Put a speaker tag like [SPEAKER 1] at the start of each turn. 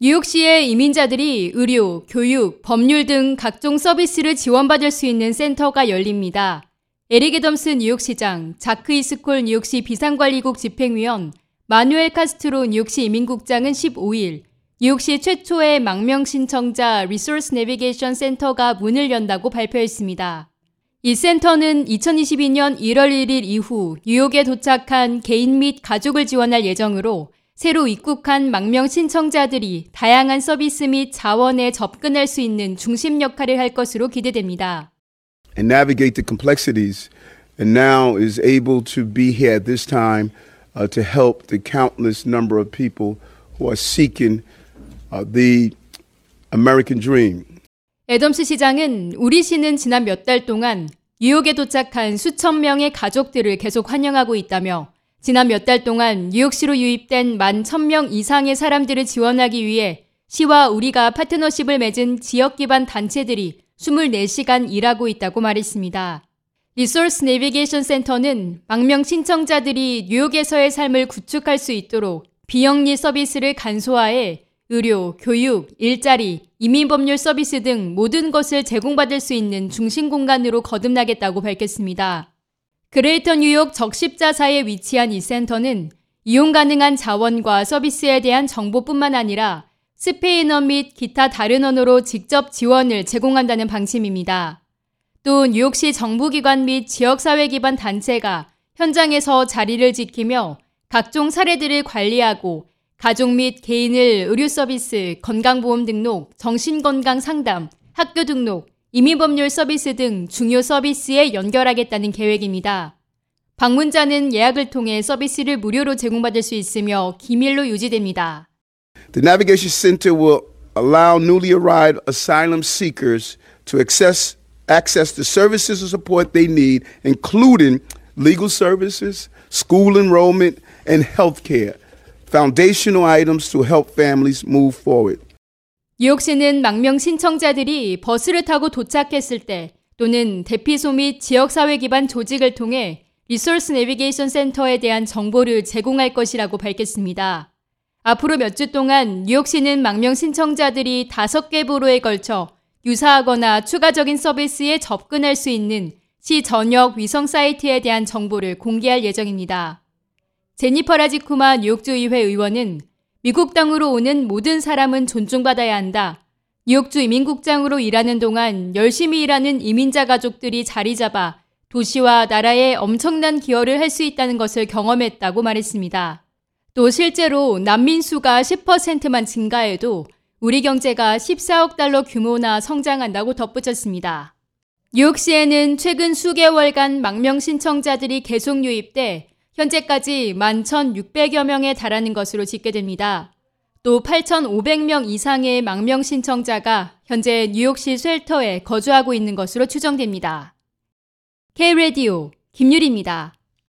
[SPEAKER 1] 뉴욕시의 이민자들이 의료, 교육, 법률 등 각종 서비스를 지원받을 수 있는 센터가 열립니다. 에릭 애덤스 뉴욕시장, 자크 이스콜 뉴욕시 비상관리국 집행위원, 마누엘 카스트로 뉴욕시 이민국장은 15일 뉴욕시 최초의 망명 신청자 리소스 내비게이션 센터가 문을 연다고 발표했습니다. 이 센터는 2022년 1월 1일 이후 뉴욕에 도착한 개인 및 가족을 지원할 예정으로 새로 입국한 망명 신청자들이 다양한 서비스 및 자원에 접근할 수 있는 중심 역할을 할 것으로 기대됩니다.
[SPEAKER 2] And navigate the complexities and now is able to be here at this time uh, to help the countless number of people who are seeking uh, the American dream.
[SPEAKER 1] 애덤스 시장은 우리 시는 지난 몇 달 동안 뉴욕에 도착한 수천 명의 가족들을 계속 환영하고 있다며 지난 몇 달 동안 뉴욕시로 유입된 만 1000명 이상의 사람들을 지원하기 위해 시와 우리가 파트너십을 맺은 지역 기반 단체들이 24시간 일하고 있다고 말했습니다. 리소스 내비게이션 센터는 망명 신청자들이 뉴욕에서의 삶을 구축할 수 있도록 비영리 서비스를 간소화해 의료, 교육, 일자리, 이민법률 서비스 등 모든 것을 제공받을 수 있는 중심 공간으로 거듭나겠다고 밝혔습니다. 그레이터 뉴욕 적십자사에 위치한 이 센터는 이용 가능한 자원과 서비스에 대한 정보뿐만 아니라 스페인어 및 기타 다른 언어로 직접 지원을 제공한다는 방침입니다. 또 뉴욕시 정부기관 및 지역사회 기반 단체가 현장에서 자리를 지키며 각종 사례들을 관리하고 가족 및 개인을 의료 서비스, 건강보험 등록, 정신건강 상담, 학교 등록, 이민법률 서비스 등 중요 서비스에 연결하겠다는 계획입니다. 방문자는 예약을 통해 서비스를 무료로 제공받을 수 있으며 기밀로 유지됩니다.
[SPEAKER 2] The Navigation Center will allow newly arrived asylum seekers to access access the services and support they need, including legal services, school enrollment, and health care, foundational items to help families move forward.
[SPEAKER 1] 뉴욕시는 망명 신청자들이 버스를 타고 도착했을 때 또는 대피소 및 지역사회 기반 조직을 통해 리소스 내비게이션 센터에 대한 정보를 제공할 것이라고 밝혔습니다. 앞으로 몇 주 동안 뉴욕시는 망명 신청자들이 다섯 개 부로에 걸쳐 유사하거나 추가적인 서비스에 접근할 수 있는 시 전역 위성 사이트에 대한 정보를 공개할 예정입니다. 제니퍼 라지쿠마 뉴욕주의회 의원은 미국 땅으로 오는 모든 사람은 존중받아야 한다. 뉴욕주 이민국장으로 일하는 동안 열심히 일하는 이민자 가족들이 자리 잡아 도시와 나라에 엄청난 기여를 할 수 있다는 것을 경험했다고 말했습니다. 또 실제로 난민 수가 10%만 증가해도 우리 경제가 14억 달러 규모나 성장한다고 덧붙였습니다. 뉴욕시에는 최근 수개월간 망명 신청자들이 계속 유입돼 현재까지 11,600여 명에 달하는 것으로 집계됩니다. 또 8,500명 이상의 망명 신청자가 현재 뉴욕시 쉘터에 거주하고 있는 것으로 추정됩니다. K-Radio 김유리입니다.